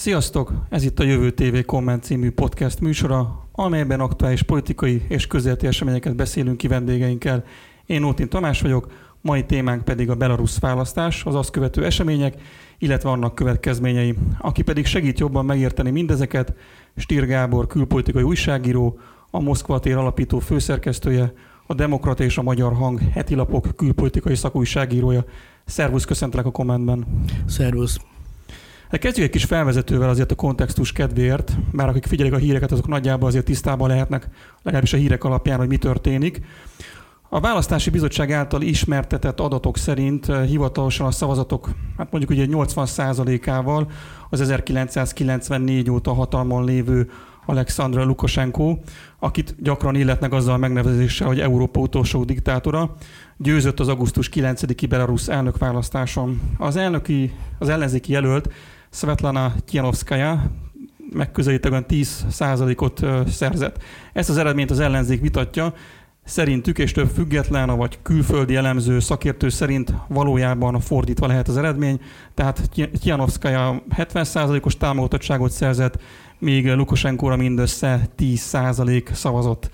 Sziasztok! Ez itt a Jövő TV Komment című podcast műsora, amelyben aktuális politikai és közéleti eseményeket beszélünk ki vendégeinkkel. Én Ótin Tamás vagyok, mai témánk pedig a belarusz választás, az azt követő események, illetve annak következményei. Aki pedig segít jobban megérteni mindezeket, Stír Gábor, külpolitikai újságíró, a Moszkva tér alapító főszerkesztője, a Demokrata és a Magyar Hang heti lapok külpolitikai szakújságírója. Szervusz, köszöntelek a kommentben. Szervusz. De kezdjük egy kis felvezetővel azért a kontextus kedvéért, bár akik figyelik a híreket, azok nagyjából azért tisztában lehetnek, legalábbis a hírek alapján, hogy mi történik. A választási bizottság által ismertetett adatok szerint eh, hivatalosan a szavazatok, hát mondjuk ugye 80%-ával az 1994 óta hatalmon lévő Alexandra Lukashenko, akit gyakran illetnek azzal a megnevezéssel, hogy Európa utolsó diktátora, győzött az augusztus 9-i Belarus elnökválasztáson. Az elnöki, az ellenzéki jelölt Svetlana Tjanovskaya megközelítően 10%-ot szerzett. Ezt az eredményt az ellenzék vitatja, Szerintük és több független, vagy külföldi elemző szakértő szerint valójában fordítva lehet az eredmény, tehát Tjanovskaya 70%-os támogatottságot szerzett, míg Lukasenkóra mindössze 10% szavazott.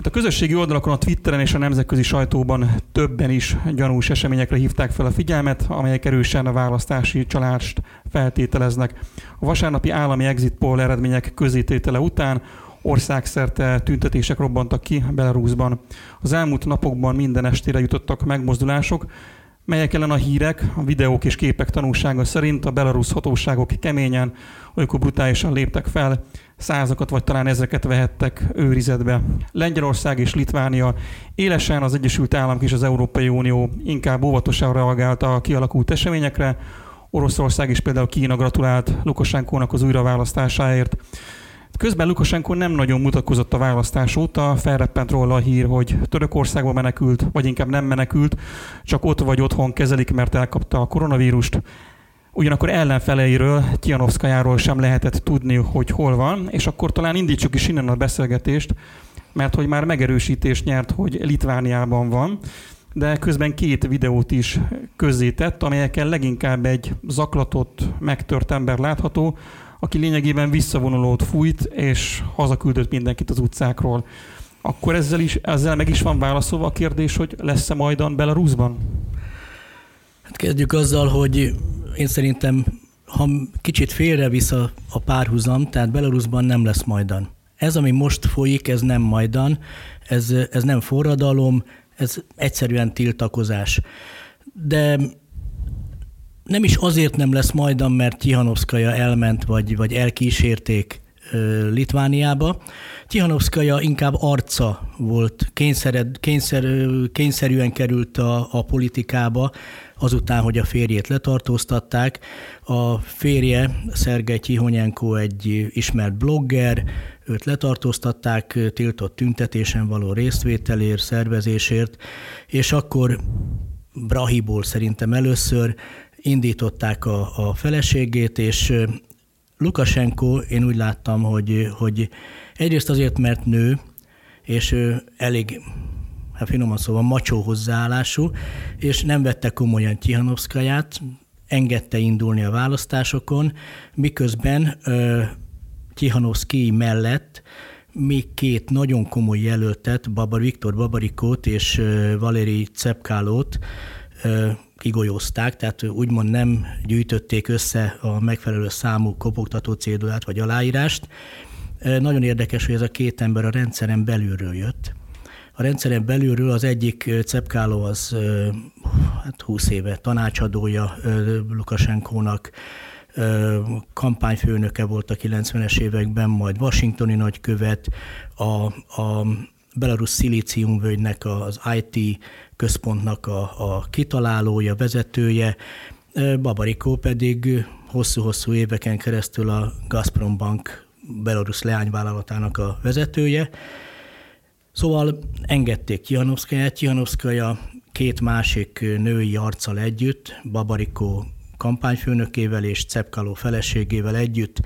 Hát a közösségi oldalakon, a Twitteren és a nemzetközi sajtóban többen is gyanús eseményekre hívták fel a figyelmet, amelyek erősen a választási csalást feltételeznek. A vasárnapi állami exit poll eredmények közététele után országszerte tüntetések robbantak ki Belarusban. Az elmúlt napokban minden estére jutottak megmozdulások, melyek ellen a hírek, a videók és képek tanulsága szerint a belarusz hatóságok keményen, olykor brutálisan léptek fel, százakat vagy talán ezeket vehettek őrizetbe. Lengyelország és Litvánia élesen az Egyesült Államok és az Európai Unió inkább óvatosan reagálta a kialakult eseményekre. Oroszország is például Kína gratulált Lukasenkónak az újraválasztásáért. Közben Lukasenko nem nagyon mutatkozott a választás óta, felreppent róla a hír, hogy Törökországba menekült, vagy inkább nem menekült, csak ott vagy otthon kezelik, mert elkapta a koronavírust. Ugyanakkor ellenfeleiről, Tianovszkajáról sem lehetett tudni, hogy hol van, és akkor talán indítsuk is innen a beszélgetést, mert hogy már megerősítést nyert, hogy Litvániában van, de közben két videót is közzétett, amelyeken leginkább egy zaklatott, megtört ember látható, aki lényegében visszavonulót fújt, és hazaküldött mindenkit az utcákról. Akkor ezzel, is, ezzel meg is van válaszolva a kérdés, hogy lesz-e majdan Belarusban? Hát kezdjük azzal, hogy én szerintem, ha kicsit félrevisz a, a párhuzam, tehát Belarusban nem lesz majdan. Ez, ami most folyik, ez nem majdan, ez, ez nem forradalom, ez egyszerűen tiltakozás. De nem is azért nem lesz majdan, mert Tihanovszkaja elment, vagy, vagy elkísérték Litvániába. Tihanovszkaja inkább arca volt, kényszered, kényszer, kényszerűen került a, a politikába, azután, hogy a férjét letartóztatták. A férje, Szergej Tihonyenko egy ismert blogger, őt letartóztatták tiltott tüntetésen való résztvételért, szervezésért, és akkor Brahiból szerintem először indították a, a feleségét, és Lukasenko, én úgy láttam, hogy, hogy egyrészt azért, mert nő, és ő elég, hát finoman szóval macsó hozzáállású, és nem vette komolyan Tihanovszkaját, engedte indulni a választásokon, miközben Tihanovszki mellett még két nagyon komoly jelöltet, Babar, Viktor Babarikót és Valeri Cepkálót kigolyozták, tehát úgymond nem gyűjtötték össze a megfelelő számú kopogtató cédulát vagy aláírást. Nagyon érdekes, hogy ez a két ember a rendszeren belülről jött. A rendszeren belülről az egyik Cepkáló az hát 20 éve tanácsadója Lukasenkónak, kampányfőnöke volt a 90-es években, majd washingtoni nagykövet, a, a Belarus Szilíciumvölgynek, az IT központnak a, a kitalálója, vezetője, Babarikó pedig hosszú-hosszú éveken keresztül a Gazprom Bank Belarus leányvállalatának a vezetője. Szóval engedték Tihanovszkaját. Tihanovszkaja két másik női arccal együtt, Babarikó kampányfőnökével és Cepkaló feleségével együtt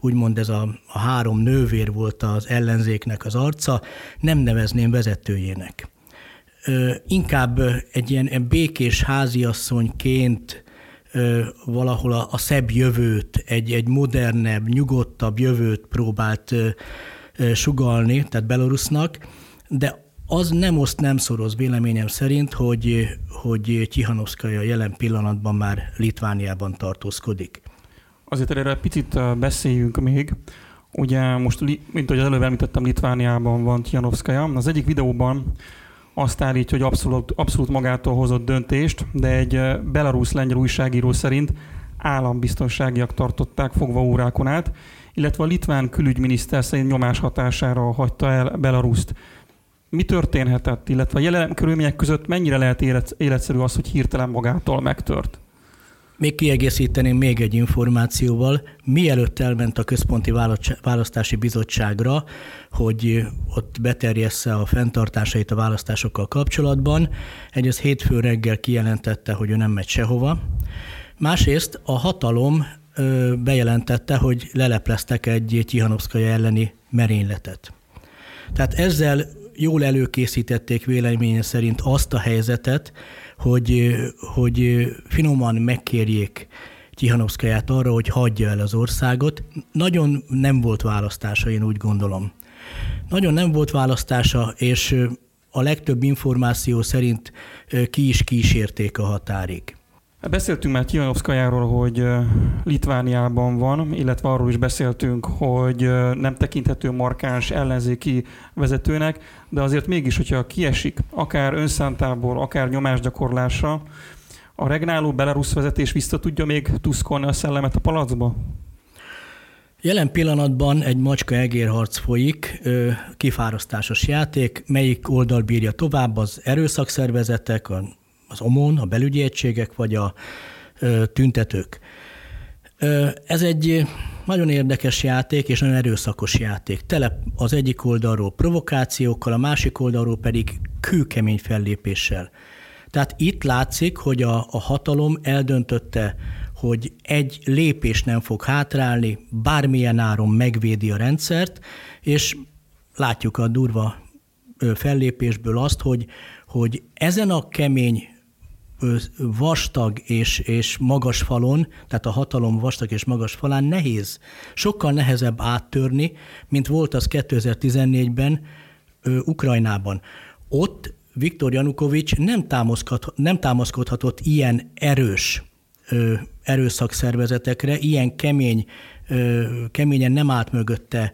úgymond ez a, a három nővér volt az ellenzéknek az arca, nem nevezném vezetőjének. Inkább egy ilyen békés háziasszonyként valahol a, a szebb jövőt, egy, egy modernebb, nyugodtabb jövőt próbált sugalni, tehát Belarusnak, de az nem oszt, nem szoroz véleményem szerint, hogy, hogy Tihanovszkaja jelen pillanatban már Litvániában tartózkodik. Azért erre picit beszéljünk még. Ugye most, mint ahogy az előbb említettem, Litvániában van Tihanovszkaja. Az egyik videóban azt állítja, hogy abszolút, abszolút magától hozott döntést, de egy belarusz lengyel újságíró szerint állambiztonságiak tartották fogva órákon át, illetve a litván külügyminiszter szerint nyomás hatására hagyta el Belaruszt. Mi történhetett, illetve a jelen körülmények között mennyire lehet életszerű az, hogy hirtelen magától megtört? Még kiegészíteném még egy információval. Mielőtt elment a Központi Választási Bizottságra, hogy ott beterjessze a fenntartásait a választásokkal kapcsolatban, egyrészt hétfő reggel kijelentette, hogy ő nem megy sehova. Másrészt a hatalom bejelentette, hogy lelepleztek egy Tihanovszkaja elleni merényletet. Tehát ezzel jól előkészítették véleménye szerint azt a helyzetet, hogy, hogy finoman megkérjék Tihanovszkaját arra, hogy hagyja el az országot. Nagyon nem volt választása, én úgy gondolom. Nagyon nem volt választása, és a legtöbb információ szerint ki is kísérték a határig. Beszéltünk már Tihanovszkajáról, hogy Litvániában van, illetve arról is beszéltünk, hogy nem tekinthető markáns ellenzéki vezetőnek, de azért mégis, hogyha kiesik, akár önszántából, akár nyomásgyakorlásra, a regnáló belarusz vezetés vissza tudja még tuszkolni a szellemet a palacba? Jelen pillanatban egy macska egérharc folyik, kifárasztásos játék, melyik oldal bírja tovább, az erőszakszervezetek, az OMON, a belügyi egységek, vagy a tüntetők. Ez egy nagyon érdekes játék, és nagyon erőszakos játék. Tele az egyik oldalról provokációkkal, a másik oldalról pedig kőkemény fellépéssel. Tehát itt látszik, hogy a, a hatalom eldöntötte, hogy egy lépés nem fog hátrálni, bármilyen áron megvédi a rendszert, és látjuk a durva fellépésből azt, hogy, hogy ezen a kemény vastag és, és magas falon, tehát a hatalom vastag és magas falán nehéz, sokkal nehezebb áttörni, mint volt az 2014-ben Ukrajnában. Ott Viktor Janukovics nem, nem támaszkodhatott ilyen erős ö, erőszakszervezetekre, ilyen kemény, ö, keményen nem állt mögötte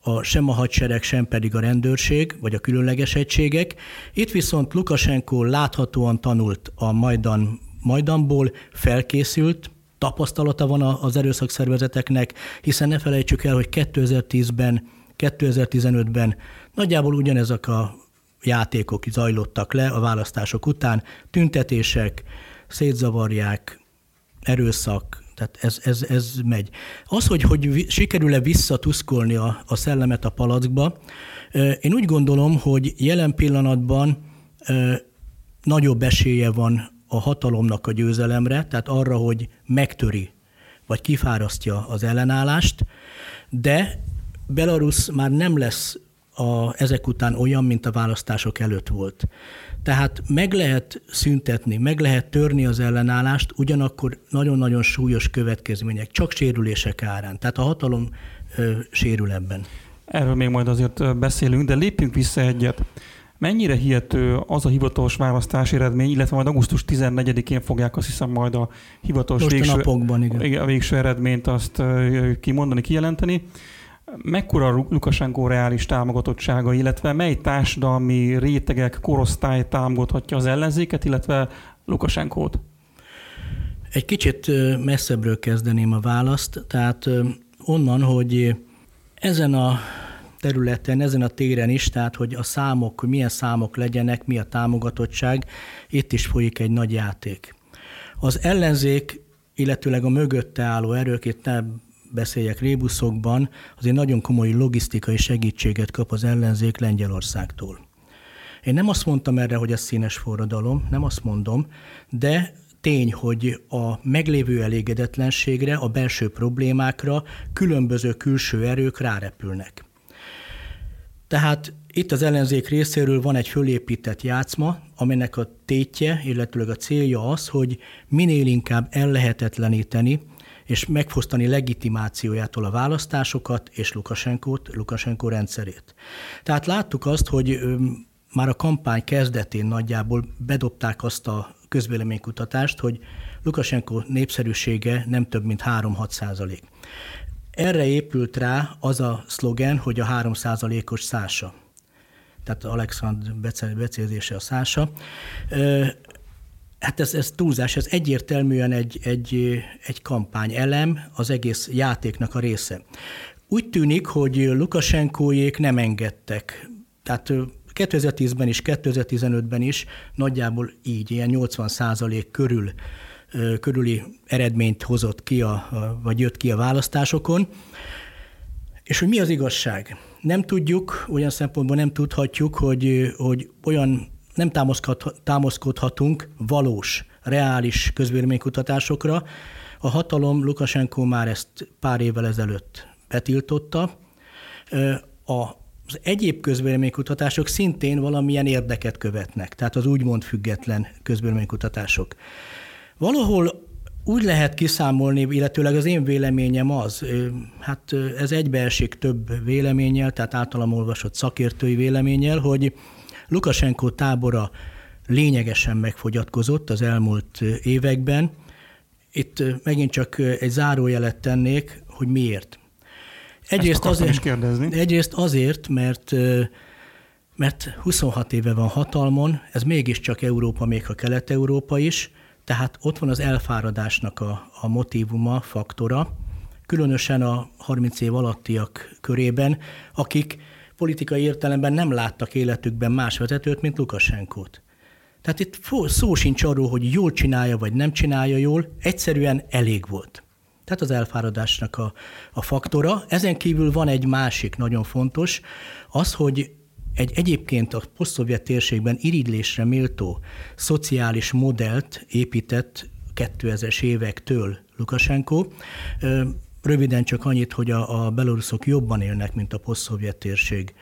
a, sem a hadsereg, sem pedig a rendőrség, vagy a különleges egységek. Itt viszont Lukasenko láthatóan tanult a Majdan, Majdanból, felkészült, tapasztalata van az erőszakszervezeteknek, hiszen ne felejtsük el, hogy 2010-ben, 2015-ben nagyjából ugyanezek a játékok zajlottak le a választások után, tüntetések, szétzavarják, erőszak, tehát ez, ez, ez megy. Az, hogy, hogy sikerül-e visszatuszkolni a, a szellemet a palackba, én úgy gondolom, hogy jelen pillanatban nagyobb esélye van a hatalomnak a győzelemre, tehát arra, hogy megtöri, vagy kifárasztja az ellenállást, de Belarus már nem lesz a, ezek után olyan, mint a választások előtt volt. Tehát meg lehet szüntetni, meg lehet törni az ellenállást, ugyanakkor nagyon-nagyon súlyos következmények, csak sérülések árán. Tehát a hatalom ö, sérül ebben. Erről még majd azért beszélünk, de lépjünk vissza egyet. Mennyire hihető az a hivatalos választási eredmény, illetve majd augusztus 14-én fogják azt hiszem majd a hivatalos Most végső, a napokban, igen. a végső eredményt azt kimondani, kijelenteni mekkora Lukasenko reális támogatottsága, illetve mely társadalmi rétegek, korosztály támogathatja az ellenzéket, illetve Lukasenkót? Egy kicsit messzebbről kezdeném a választ, tehát onnan, hogy ezen a területen, ezen a téren is, tehát hogy a számok, milyen számok legyenek, mi a támogatottság, itt is folyik egy nagy játék. Az ellenzék, illetőleg a mögötte álló erők, itt nem beszéljek rébuszokban, azért nagyon komoly logisztikai segítséget kap az ellenzék Lengyelországtól. Én nem azt mondtam erre, hogy ez színes forradalom, nem azt mondom, de tény, hogy a meglévő elégedetlenségre, a belső problémákra különböző külső erők rárepülnek. Tehát itt az ellenzék részéről van egy fölépített játszma, aminek a tétje, illetőleg a célja az, hogy minél inkább ellehetetleníteni és megfosztani legitimációjától a választásokat és Lukasenkót, Lukasenko rendszerét. Tehát láttuk azt, hogy már a kampány kezdetén nagyjából bedobták azt a közvéleménykutatást, hogy Lukasenko népszerűsége nem több mint 3-6 százalék. Erre épült rá az a szlogen, hogy a 3 százalékos szása. Tehát Alexandr becézése a szása. Hát ez, ez túlzás, ez egyértelműen egy, egy, egy kampány elem, az egész játéknak a része. Úgy tűnik, hogy Lukasenkójék nem engedtek. Tehát 2010-ben is, 2015-ben is nagyjából így, ilyen 80 százalék körül körüli eredményt hozott ki, a, vagy jött ki a választásokon. És hogy mi az igazság? Nem tudjuk, olyan szempontból nem tudhatjuk, hogy, hogy olyan nem támaszkodhatunk valós, reális közvéleménykutatásokra. A hatalom Lukasenko már ezt pár évvel ezelőtt betiltotta. Az egyéb közvéleménykutatások szintén valamilyen érdeket követnek, tehát az úgymond független közvéleménykutatások. Valahol úgy lehet kiszámolni, illetőleg az én véleményem az, hát ez egybeesik több véleménnyel, tehát általam olvasott szakértői véleménnyel, hogy Lukasenko tábora lényegesen megfogyatkozott az elmúlt években. Itt megint csak egy zárójelet tennék, hogy miért. Egyrészt azért, egyrészt azért, mert mert 26 éve van hatalmon, ez mégiscsak Európa, még a Kelet-Európa is, tehát ott van az elfáradásnak a, a motivuma, faktora, különösen a 30 év alattiak körében, akik politikai értelemben nem láttak életükben más vezetőt, mint Lukasenkót. Tehát itt szó sincs arról, hogy jól csinálja, vagy nem csinálja jól, egyszerűen elég volt. Tehát az elfáradásnak a, a faktora. Ezen kívül van egy másik nagyon fontos, az, hogy egy egyébként a posztszovjet térségben irigylésre méltó szociális modellt épített 2000-es évektől Lukasenko. Röviden csak annyit, hogy a, a beloruszok jobban élnek, mint a posztszovjet térség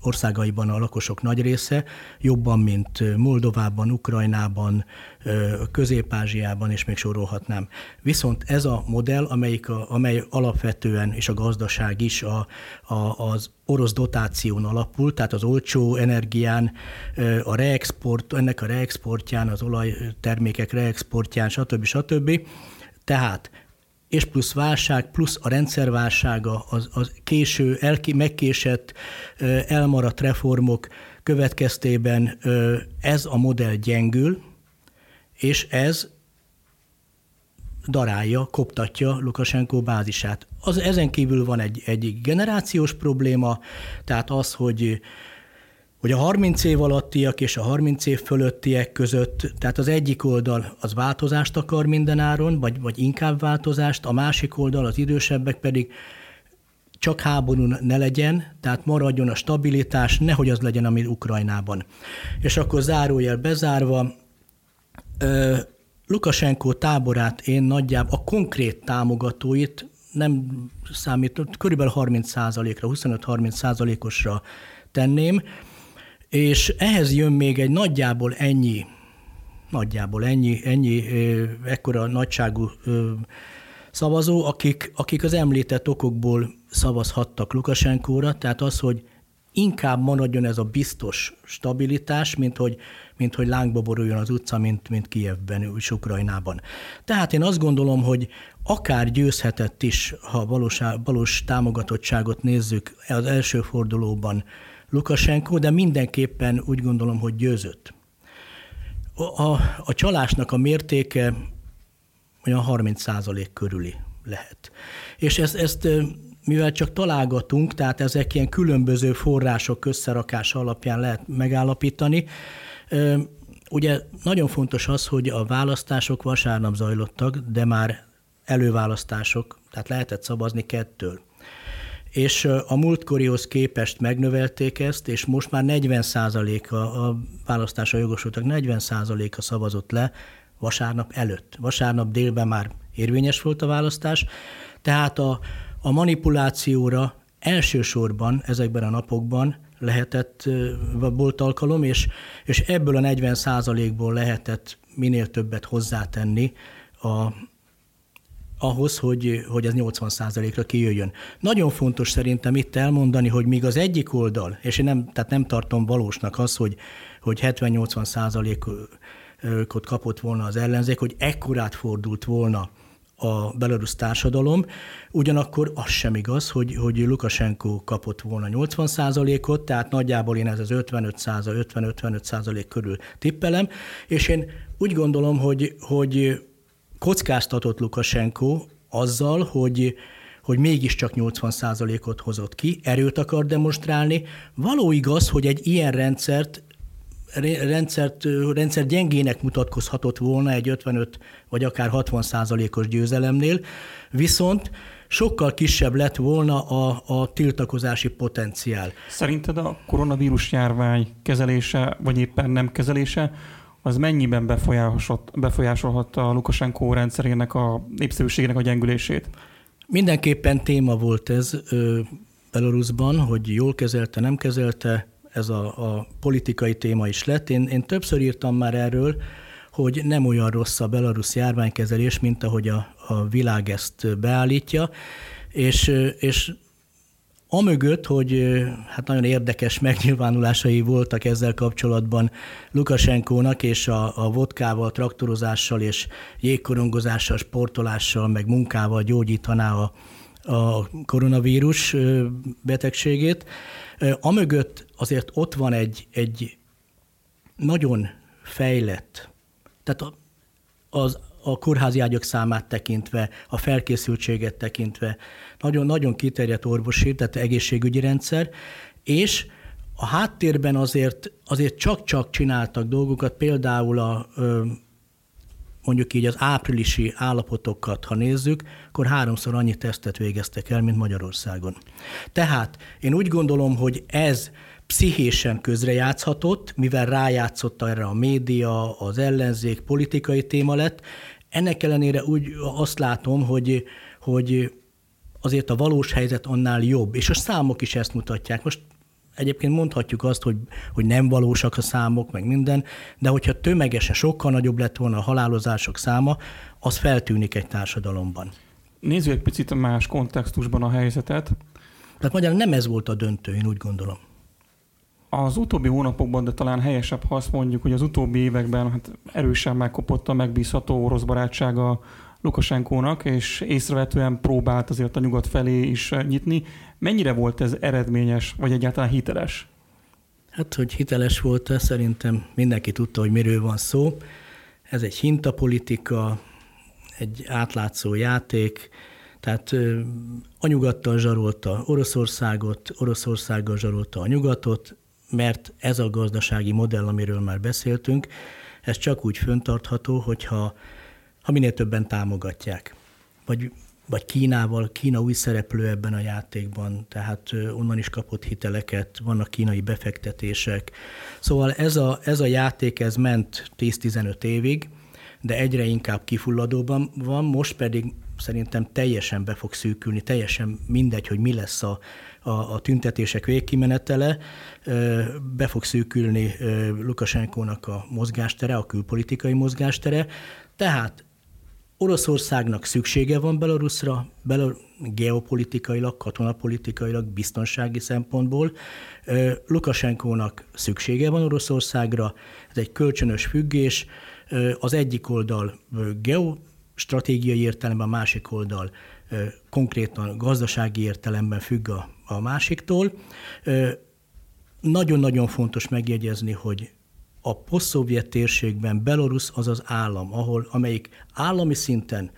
országaiban a lakosok nagy része, jobban, mint Moldovában, Ukrajnában, Közép-Ázsiában, és még sorolhatnám. Viszont ez a modell, amelyik a, amely alapvetően, és a gazdaság is a, a, az orosz dotáción alapul, tehát az olcsó energián, a reexport, ennek a reexportján, az olajtermékek reexportján, stb. stb. Tehát és plusz válság, plusz a rendszerválsága, az, az késő, elki, megkésett, elmaradt reformok következtében ez a modell gyengül, és ez darálja, koptatja Lukasenko bázisát. Az, ezen kívül van egy, egy generációs probléma, tehát az, hogy hogy a 30 év alattiak és a 30 év fölöttiek között, tehát az egyik oldal az változást akar mindenáron, vagy, vagy inkább változást, a másik oldal, az idősebbek pedig csak háború ne legyen, tehát maradjon a stabilitás, nehogy az legyen, ami Ukrajnában. És akkor zárójel bezárva, Lukasenko táborát én nagyjából a konkrét támogatóit nem számít, körülbelül 30 ra 25-30 százalékosra tenném, és ehhez jön még egy nagyjából ennyi, nagyjából ennyi, ennyi ekkora nagyságú szavazó, akik, akik az említett okokból szavazhattak Lukasenkóra, tehát az, hogy inkább maradjon ez a biztos stabilitás, mint hogy, mint hogy lángba boruljon az utca, mint, mint Kijevben és Ukrajnában. Tehát én azt gondolom, hogy akár győzhetett is, ha valós, valós támogatottságot nézzük az első fordulóban Lukasenko, de mindenképpen úgy gondolom, hogy győzött. A, a, csalásnak a mértéke olyan 30 százalék körüli lehet. És ezt, ezt mivel csak találgatunk, tehát ezek ilyen különböző források összerakása alapján lehet megállapítani, ugye nagyon fontos az, hogy a választások vasárnap zajlottak, de már előválasztások, tehát lehetett szavazni kettől és a múltkorihoz képest megnövelték ezt, és most már 40 a, a választásra jogosultak, 40 a szavazott le vasárnap előtt. Vasárnap délben már érvényes volt a választás, tehát a, a manipulációra elsősorban ezekben a napokban lehetett, volt alkalom, és, és ebből a 40 százalékból lehetett minél többet hozzátenni a, ahhoz, hogy, hogy ez 80 százalékra kijöjjön. Nagyon fontos szerintem itt elmondani, hogy míg az egyik oldal, és én nem, tehát nem tartom valósnak az, hogy, hogy 70-80 százalékot kapott volna az ellenzék, hogy ekkorát fordult volna a belarusz társadalom, ugyanakkor az sem igaz, hogy, hogy Lukasenko kapott volna 80% ot tehát nagyjából én ez az 55 50-55% körül tippelem, és én úgy gondolom, hogy, hogy kockáztatott Lukasenko azzal, hogy, hogy mégiscsak 80 ot hozott ki, erőt akar demonstrálni. Való igaz, hogy egy ilyen rendszert rendszert, rendszer gyengének mutatkozhatott volna egy 55 vagy akár 60 százalékos győzelemnél, viszont sokkal kisebb lett volna a, a tiltakozási potenciál. Szerinted a koronavírus járvány kezelése, vagy éppen nem kezelése, az mennyiben befolyásolhatta a Lukasenko rendszerének a népszerűségének a gyengülését? Mindenképpen téma volt ez Belarusban, hogy jól kezelte, nem kezelte, ez a, a politikai téma is lett. Én, én többször írtam már erről, hogy nem olyan rossz a belarusz járványkezelés, mint ahogy a, a világ ezt beállítja, és, és Amögött, hogy hát nagyon érdekes megnyilvánulásai voltak ezzel kapcsolatban Lukasenkónak, és a, a vodkával, traktorozással és jégkorongozással, sportolással, meg munkával gyógyítaná a, a koronavírus betegségét. Amögött azért ott van egy, egy nagyon fejlett, tehát az, a kórházi ágyak számát tekintve, a felkészültséget tekintve, nagyon-nagyon kiterjedt orvosi, tehát egészségügyi rendszer, és a háttérben azért, azért csak-csak csináltak dolgokat, például a mondjuk így az áprilisi állapotokat, ha nézzük, akkor háromszor annyi tesztet végeztek el, mint Magyarországon. Tehát én úgy gondolom, hogy ez pszichésen közrejátszhatott, mivel rájátszott erre a média, az ellenzék, politikai téma lett. Ennek ellenére úgy azt látom, hogy, hogy azért a valós helyzet annál jobb, és a számok is ezt mutatják. Most Egyébként mondhatjuk azt, hogy, hogy nem valósak a számok, meg minden, de hogyha tömegesen sokkal nagyobb lett volna a halálozások száma, az feltűnik egy társadalomban. Nézzük egy picit más kontextusban a helyzetet. Tehát magyarán nem ez volt a döntő, én úgy gondolom. Az utóbbi hónapokban, de talán helyesebb, ha azt mondjuk, hogy az utóbbi években hát erősen megkopott a megbízható orosz barátsága Lukasenkónak, és észrevetően próbált azért a nyugat felé is nyitni. Mennyire volt ez eredményes, vagy egyáltalán hiteles? Hát, hogy hiteles volt, szerintem mindenki tudta, hogy miről van szó. Ez egy hintapolitika, egy átlátszó játék, tehát a nyugattal zsarolta Oroszországot, Oroszországgal zsarolta a nyugatot, mert ez a gazdasági modell, amiről már beszéltünk, ez csak úgy föntartható, hogyha ha minél többen támogatják. Vagy, vagy Kínával, Kína új szereplő ebben a játékban, tehát onnan is kapott hiteleket, vannak kínai befektetések. Szóval ez a, ez a játék, ez ment 10-15 évig, de egyre inkább kifulladóban van, most pedig szerintem teljesen be fog szűkülni, teljesen mindegy, hogy mi lesz a, a, a tüntetések végkimenetele, be fog szűkülni Lukasenkónak a mozgástere, a külpolitikai mozgástere, tehát Oroszországnak szüksége van Belarusra, Belar- geopolitikailag, katonapolitikailag, biztonsági szempontból. Lukasenkónak szüksége van Oroszországra, ez egy kölcsönös függés. Az egyik oldal geostratégiai értelemben, a másik oldal konkrétan gazdasági értelemben függ a, a másiktól. Nagyon-nagyon fontos megjegyezni, hogy a posztszovjet térségben Belarus az az állam, ahol, amelyik állami szinten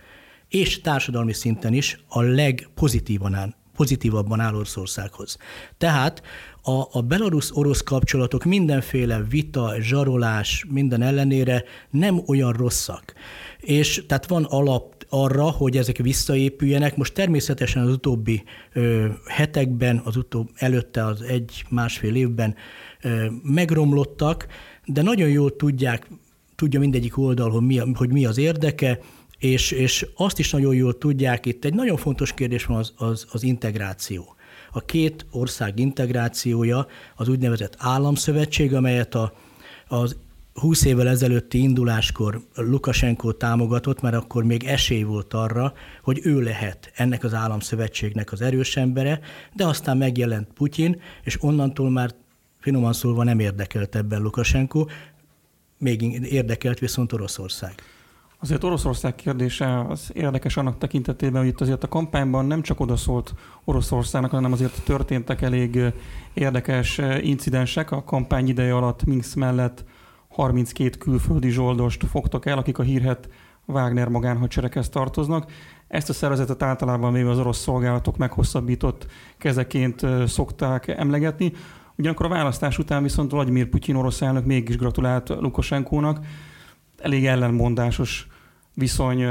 és társadalmi szinten is a legpozitívabban áll, pozitívabban áll Oroszországhoz. Tehát a, a belarusz-orosz kapcsolatok mindenféle vita, zsarolás, minden ellenére nem olyan rosszak. És tehát van alap arra, hogy ezek visszaépüljenek. Most természetesen az utóbbi ö, hetekben, az utóbbi előtte az egy-másfél évben ö, megromlottak, de nagyon jól tudják, tudja mindegyik oldal, hogy mi, hogy mi az érdeke, és, és azt is nagyon jól tudják, itt egy nagyon fontos kérdés van az, az, az integráció. A két ország integrációja az úgynevezett államszövetség, amelyet a, az 20 évvel ezelőtti induláskor Lukasenko támogatott, mert akkor még esély volt arra, hogy ő lehet ennek az államszövetségnek az erős embere, de aztán megjelent Putyin, és onnantól már finoman szólva nem érdekelt ebben Lukasenko, még érdekelt viszont Oroszország. Azért Oroszország kérdése az érdekes annak tekintetében, hogy itt azért a kampányban nem csak odaszólt Oroszországnak, hanem azért történtek elég érdekes incidensek a kampány ideje alatt Minsk mellett 32 külföldi zsoldost fogtak el, akik a hírhet Wagner magánhadsereghez tartoznak. Ezt a szervezetet általában még az orosz szolgálatok meghosszabbított kezeként szokták emlegetni. Ugyanakkor a választás után viszont Vladimir Putyin orosz elnök mégis gratulált Lukasenkónak. Elég ellenmondásos viszony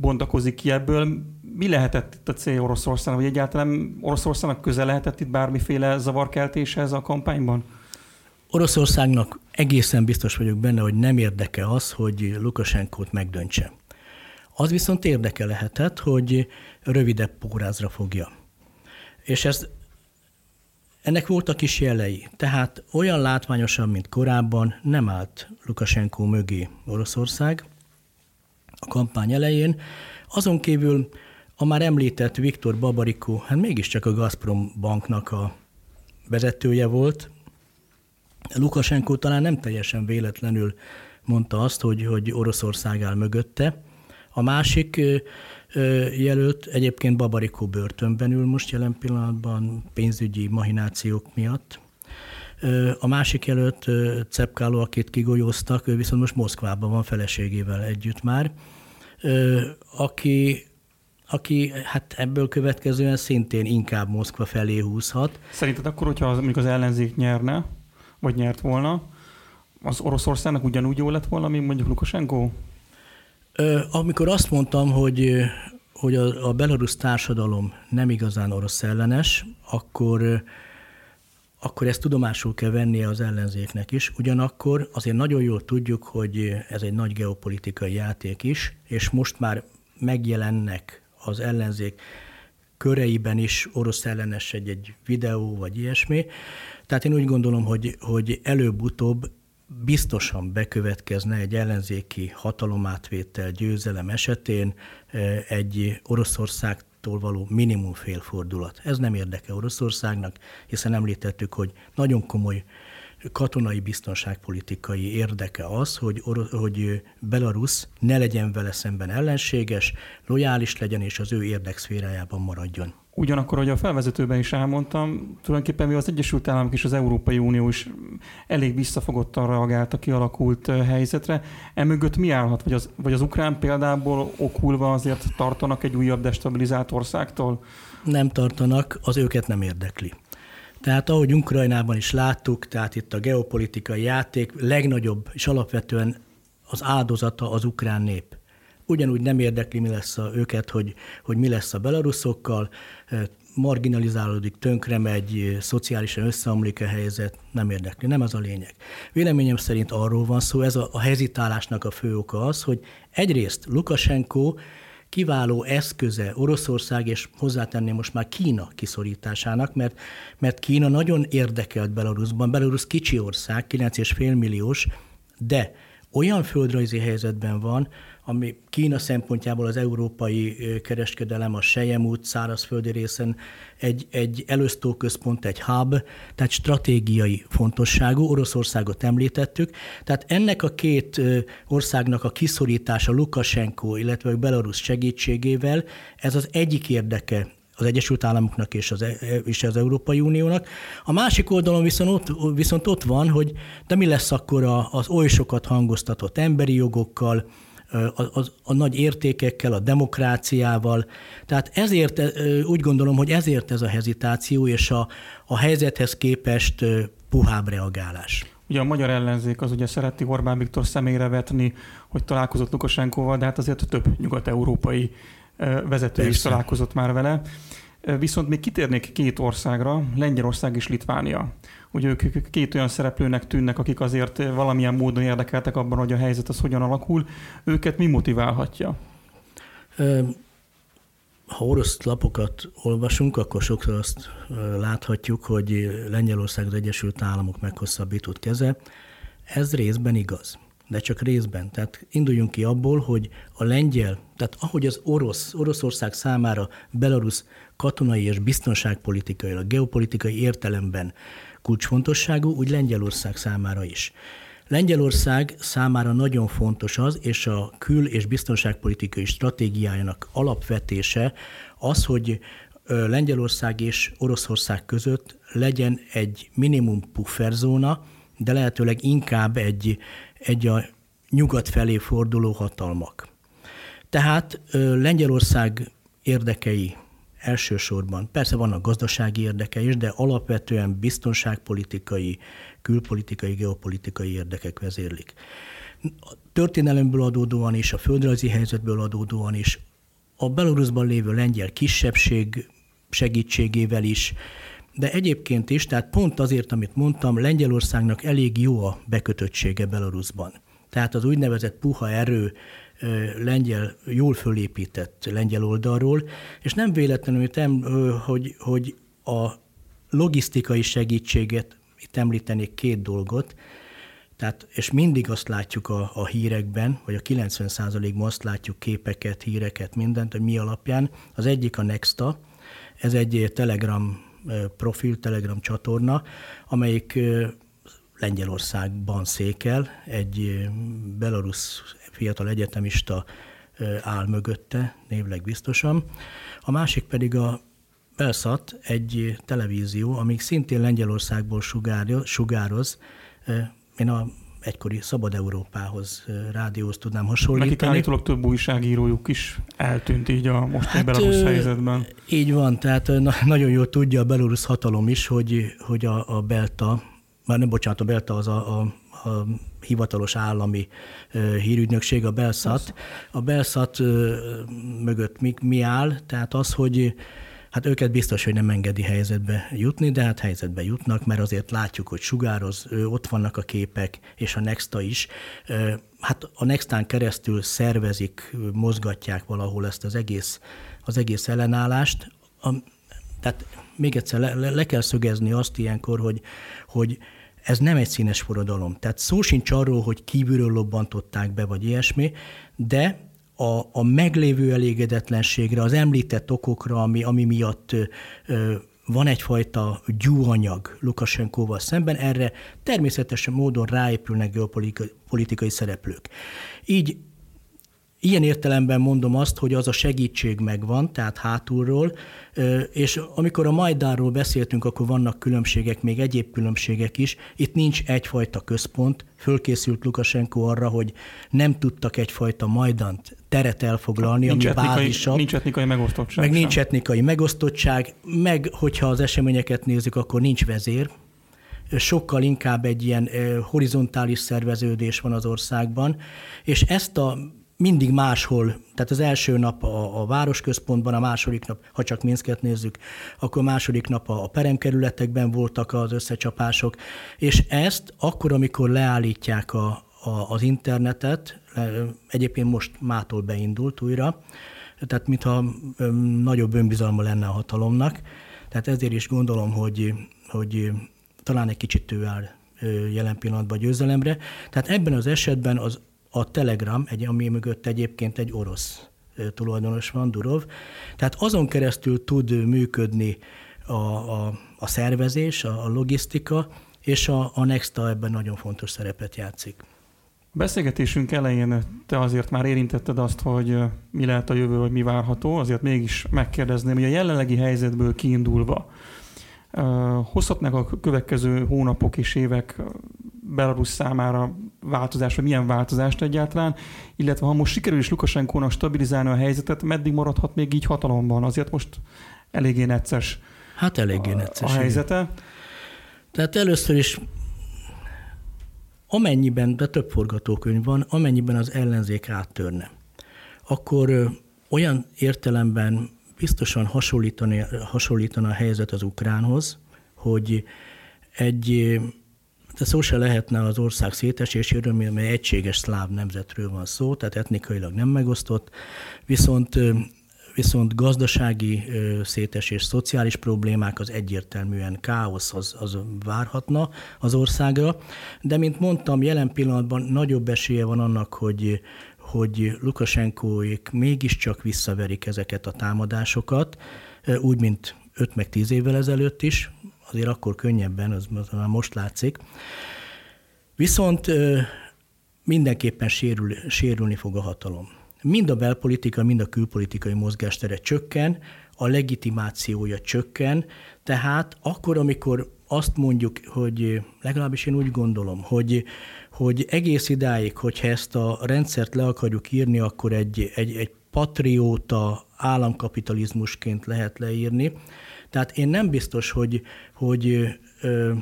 bontakozik ki ebből. Mi lehetett itt a cél Oroszországnak, vagy egyáltalán Oroszországnak közel lehetett itt bármiféle zavarkeltéshez a kampányban? Oroszországnak egészen biztos vagyok benne, hogy nem érdeke az, hogy Lukasenkót megdöntse. Az viszont érdeke lehetett, hogy rövidebb pórázra fogja. És ez, ennek voltak is jelei. Tehát olyan látványosan, mint korábban nem állt Lukasenko mögé Oroszország a kampány elején. Azon kívül a már említett Viktor Babarikó, hát mégiscsak a Gazprom banknak a vezetője volt, Lukasenko talán nem teljesen véletlenül mondta azt, hogy, hogy Oroszország áll mögötte. A másik jelölt egyébként Babarikó börtönben ül most jelen pillanatban pénzügyi mahinációk miatt. A másik jelölt Cepkáló, akit kigolyóztak, ő viszont most Moszkvában van feleségével együtt már, aki aki hát ebből következően szintén inkább Moszkva felé húzhat. Szerinted akkor, hogyha az, mondjuk az ellenzék nyerne, vagy nyert volna, az Oroszországnak ugyanúgy jó lett volna, mint mondjuk Lukasenko? Amikor azt mondtam, hogy, hogy a, a belarusz társadalom nem igazán orosz ellenes, akkor, akkor ezt tudomásul kell vennie az ellenzéknek is. Ugyanakkor azért nagyon jól tudjuk, hogy ez egy nagy geopolitikai játék is, és most már megjelennek az ellenzék köreiben is orosz ellenes egy-egy videó vagy ilyesmi. Tehát én úgy gondolom, hogy, hogy előbb-utóbb biztosan bekövetkezne egy ellenzéki hatalomátvétel győzelem esetén eh, egy Oroszországtól való minimum félfordulat. Ez nem érdeke Oroszországnak, hiszen említettük, hogy nagyon komoly katonai biztonságpolitikai érdeke az, hogy, hogy Belarus ne legyen vele szemben ellenséges, lojális legyen és az ő érdekszférájában maradjon. Ugyanakkor, hogy a felvezetőben is elmondtam, tulajdonképpen mi az Egyesült Államok és az Európai Unió is elég visszafogottan reagált a kialakult helyzetre. Emögött mi állhat? Vagy az, vagy az ukrán példából okulva azért tartanak egy újabb destabilizált országtól? Nem tartanak, az őket nem érdekli. Tehát ahogy Ukrajnában is láttuk, tehát itt a geopolitikai játék legnagyobb és alapvetően az áldozata az ukrán nép. Ugyanúgy nem érdekli, mi lesz a, őket, hogy, hogy mi lesz a belaruszokkal, marginalizálódik, tönkre megy, szociálisan összeomlik a helyzet, nem érdekli, nem ez a lényeg. Véleményem szerint arról van szó, ez a, a hezitálásnak a fő oka az, hogy egyrészt Lukasenko kiváló eszköze Oroszország, és hozzátenném most már Kína kiszorításának, mert, mert Kína nagyon érdekelt Belarusban. Belarus kicsi ország, 9,5 milliós, de olyan földrajzi helyzetben van, ami Kína szempontjából az európai kereskedelem, a Sejem út szárazföldi részen egy, egy központ, egy hub, tehát stratégiai fontosságú, Oroszországot említettük. Tehát ennek a két országnak a kiszorítása Lukashenko, illetve Belarus segítségével, ez az egyik érdeke az Egyesült Államoknak és az, e, és az Európai Uniónak. A másik oldalon viszont ott, viszont ott van, hogy de mi lesz akkor az oly sokat hangoztatott emberi jogokkal, a, a, a nagy értékekkel, a demokráciával. Tehát ezért úgy gondolom, hogy ezért ez a hezitáció és a, a helyzethez képest puhább reagálás. Ugye a magyar ellenzék az ugye szereti Orbán Viktor személyre vetni, hogy találkozott Lukasenkoval, de hát azért több nyugat-európai vezető Persze. is találkozott már vele. Viszont még kitérnék két országra, Lengyelország és Litvánia. Ugye ők két olyan szereplőnek tűnnek, akik azért valamilyen módon érdekeltek abban, hogy a helyzet az hogyan alakul. Őket mi motiválhatja? ha orosz lapokat olvasunk, akkor sokszor azt láthatjuk, hogy Lengyelország az Egyesült Államok meghosszabbított keze. Ez részben igaz, de csak részben. Tehát induljunk ki abból, hogy a lengyel, tehát ahogy az orosz, Oroszország számára Belarus katonai és biztonságpolitikai, a geopolitikai értelemben kulcsfontosságú, úgy Lengyelország számára is. Lengyelország számára nagyon fontos az, és a kül- és biztonságpolitikai stratégiájának alapvetése az, hogy Lengyelország és Oroszország között legyen egy minimum pufferzóna, de lehetőleg inkább egy, egy a nyugat felé forduló hatalmak. Tehát Lengyelország érdekei elsősorban. Persze vannak gazdasági érdekei is, de alapvetően biztonságpolitikai, külpolitikai, geopolitikai érdekek vezérlik. A történelemből adódóan is, a földrajzi helyzetből adódóan is, a Belarusban lévő lengyel kisebbség segítségével is, de egyébként is, tehát pont azért, amit mondtam, Lengyelországnak elég jó a bekötöttsége Belarusban. Tehát az úgynevezett puha erő lengyel, jól fölépített lengyel oldalról, és nem véletlenül, hogy, hogy a logisztikai segítséget, itt említenék két dolgot, tehát, és mindig azt látjuk a, a hírekben, vagy a 90%-ban azt látjuk képeket, híreket, mindent, hogy mi alapján. Az egyik a Nexta, ez egy Telegram profil, Telegram csatorna, amelyik Lengyelországban székel, egy belarusz fiatal egyetemista áll mögötte, névleg biztosan. A másik pedig a Belszat, egy televízió, ami szintén Lengyelországból sugároz. Én a egykori Szabad Európához, rádióhoz tudnám hasonlítani. Nekik állítólag több újságírójuk is eltűnt így a mostani hát, belarusz helyzetben. Így van, tehát na, nagyon jól tudja a belorusz hatalom is, hogy, hogy a, a Belta, már nem bocsánat, a Belta az a, a, a hivatalos állami hírügynökség, a Belszat. A Belszat mögött mi, mi áll? Tehát az, hogy Hát őket biztos, hogy nem engedi helyzetbe jutni, de hát helyzetbe jutnak, mert azért látjuk, hogy sugároz, ott vannak a képek, és a Nexta is. Hát a Nextán keresztül szervezik, mozgatják valahol ezt az egész, az egész ellenállást. A, tehát még egyszer le, le, kell szögezni azt ilyenkor, hogy, hogy ez nem egy színes forradalom. Tehát szó sincs arról, hogy kívülről lobbantották be, vagy ilyesmi, de a, a meglévő elégedetlenségre, az említett okokra, ami, ami miatt ö, van egyfajta gyúanyag Lukasenkóval szemben, erre természetesen módon ráépülnek geopolitikai szereplők. Így Ilyen értelemben mondom azt, hogy az a segítség megvan, tehát hátulról, és amikor a Majdánról beszéltünk, akkor vannak különbségek, még egyéb különbségek is. Itt nincs egyfajta központ, fölkészült Lukasenko arra, hogy nem tudtak egyfajta Majdant teret elfoglalni, nincs ami etnikai, bázisabb. Nincs etnikai megosztottság. Meg sem. nincs etnikai megosztottság, meg hogyha az eseményeket nézzük, akkor nincs vezér, sokkal inkább egy ilyen horizontális szerveződés van az országban, és ezt a mindig máshol, tehát az első nap a, a városközpontban, a második nap, ha csak Minsket nézzük, akkor második nap a, a peremkerületekben voltak az összecsapások, és ezt akkor, amikor leállítják a, a, az internetet, egyébként most mától beindult újra, tehát mintha nagyobb önbizalma lenne a hatalomnak, tehát ezért is gondolom, hogy, hogy talán egy kicsit ő áll jelen pillanatban győzelemre. Tehát ebben az esetben az a Telegram, egy, ami mögött egyébként egy orosz tulajdonos van, Durov. Tehát azon keresztül tud működni a, a, a szervezés, a, a logisztika, és a, a Nexta ebben nagyon fontos szerepet játszik. Beszélgetésünk elején te azért már érintetted azt, hogy mi lehet a jövő, hogy mi várható, azért mégis megkérdezném, hogy a jelenlegi helyzetből kiindulva, hozhatnak a következő hónapok és évek Belarus számára változás, vagy milyen változást egyáltalán, illetve ha most sikerül is Lukasenkónak stabilizálni a helyzetet, meddig maradhat még így hatalomban? Azért most eléggé necces Hát eléggé necces. A, a helyzete. Tehát először is amennyiben, de több forgatókönyv van, amennyiben az ellenzék áttörne, akkor olyan értelemben biztosan hasonlítani, hasonlítana a helyzet az ukránhoz, hogy egy de szó se lehetne az ország széteséséről, mert egységes szláv nemzetről van szó, tehát etnikailag nem megosztott, viszont, viszont gazdasági szétesés, szociális problémák az egyértelműen káosz az, az várhatna az országra, de mint mondtam, jelen pillanatban nagyobb esélye van annak, hogy hogy Lukasenkóik mégiscsak visszaverik ezeket a támadásokat, úgy, mint 5 meg 10 évvel ezelőtt is, azért akkor könnyebben, az, már most látszik. Viszont mindenképpen sérül, sérülni fog a hatalom. Mind a belpolitika, mind a külpolitikai mozgástere csökken, a legitimációja csökken, tehát akkor, amikor azt mondjuk, hogy legalábbis én úgy gondolom, hogy, hogy egész idáig, hogyha ezt a rendszert le akarjuk írni, akkor egy, egy, egy patrióta államkapitalizmusként lehet leírni. Tehát én nem biztos, hogy, hogy ö,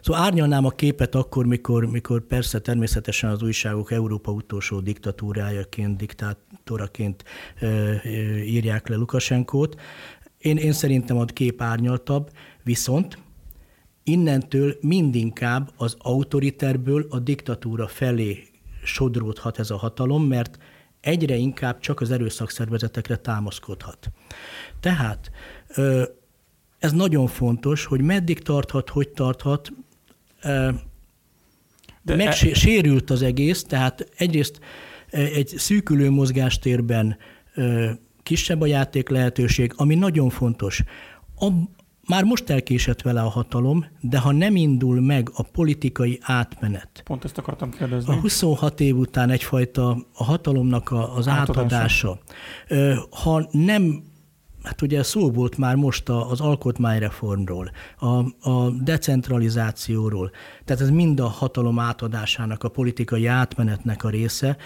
Szóval árnyalnám a képet akkor, mikor, mikor persze természetesen az újságok Európa utolsó diktatúrájaként, diktátoraként ö, ö, írják le Lukasenkót. Én, én szerintem a kép árnyaltabb, viszont innentől mindinkább az autoriterből a diktatúra felé sodródhat ez a hatalom, mert egyre inkább csak az erőszakszervezetekre támaszkodhat. Tehát ez nagyon fontos, hogy meddig tarthat, hogy tarthat, de megsérült e- az egész, tehát egyrészt egy szűkülő mozgástérben kisebb a játék lehetőség, ami nagyon fontos. Már most elkésett vele a hatalom, de ha nem indul meg a politikai átmenet. Pont ezt akartam kérdezni. A 26 év után egyfajta a hatalomnak a, az átadása. átadása. Ha nem Hát ugye szó volt már most az alkotmányreformról, a, a decentralizációról, tehát ez mind a hatalom átadásának, a politikai átmenetnek a része.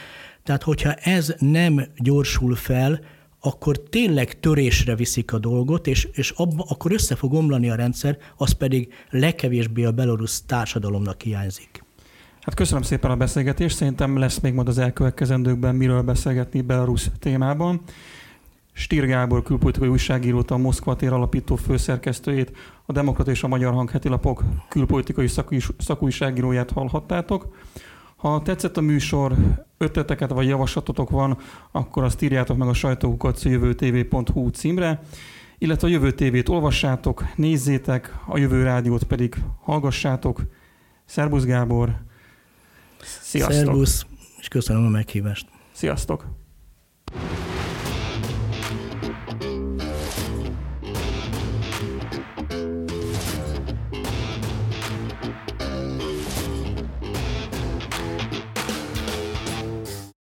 Tehát hogyha ez nem gyorsul fel, akkor tényleg törésre viszik a dolgot, és, és abba, akkor össze fog omlani a rendszer, az pedig legkevésbé a belorusz társadalomnak hiányzik. Hát köszönöm szépen a beszélgetést, szerintem lesz még majd az elkövetkezendőkben miről beszélgetni Belarus témában. Stír Gábor külpolitikai újságírót, a Moszkva tér alapító főszerkesztőjét, a Demokrata és a Magyar Hang lapok külpolitikai szakújságíróját hallhattátok. Ha tetszett a műsor, ötleteket vagy javaslatotok van, akkor azt írjátok meg a sajtókukat jövőtv.hu címre, illetve a Jövő TV-t olvassátok, nézzétek, a Jövő Rádiót pedig hallgassátok. Szerbusz Gábor! Sziasztok! Szerbusz, és köszönöm a meghívást! Sziasztok!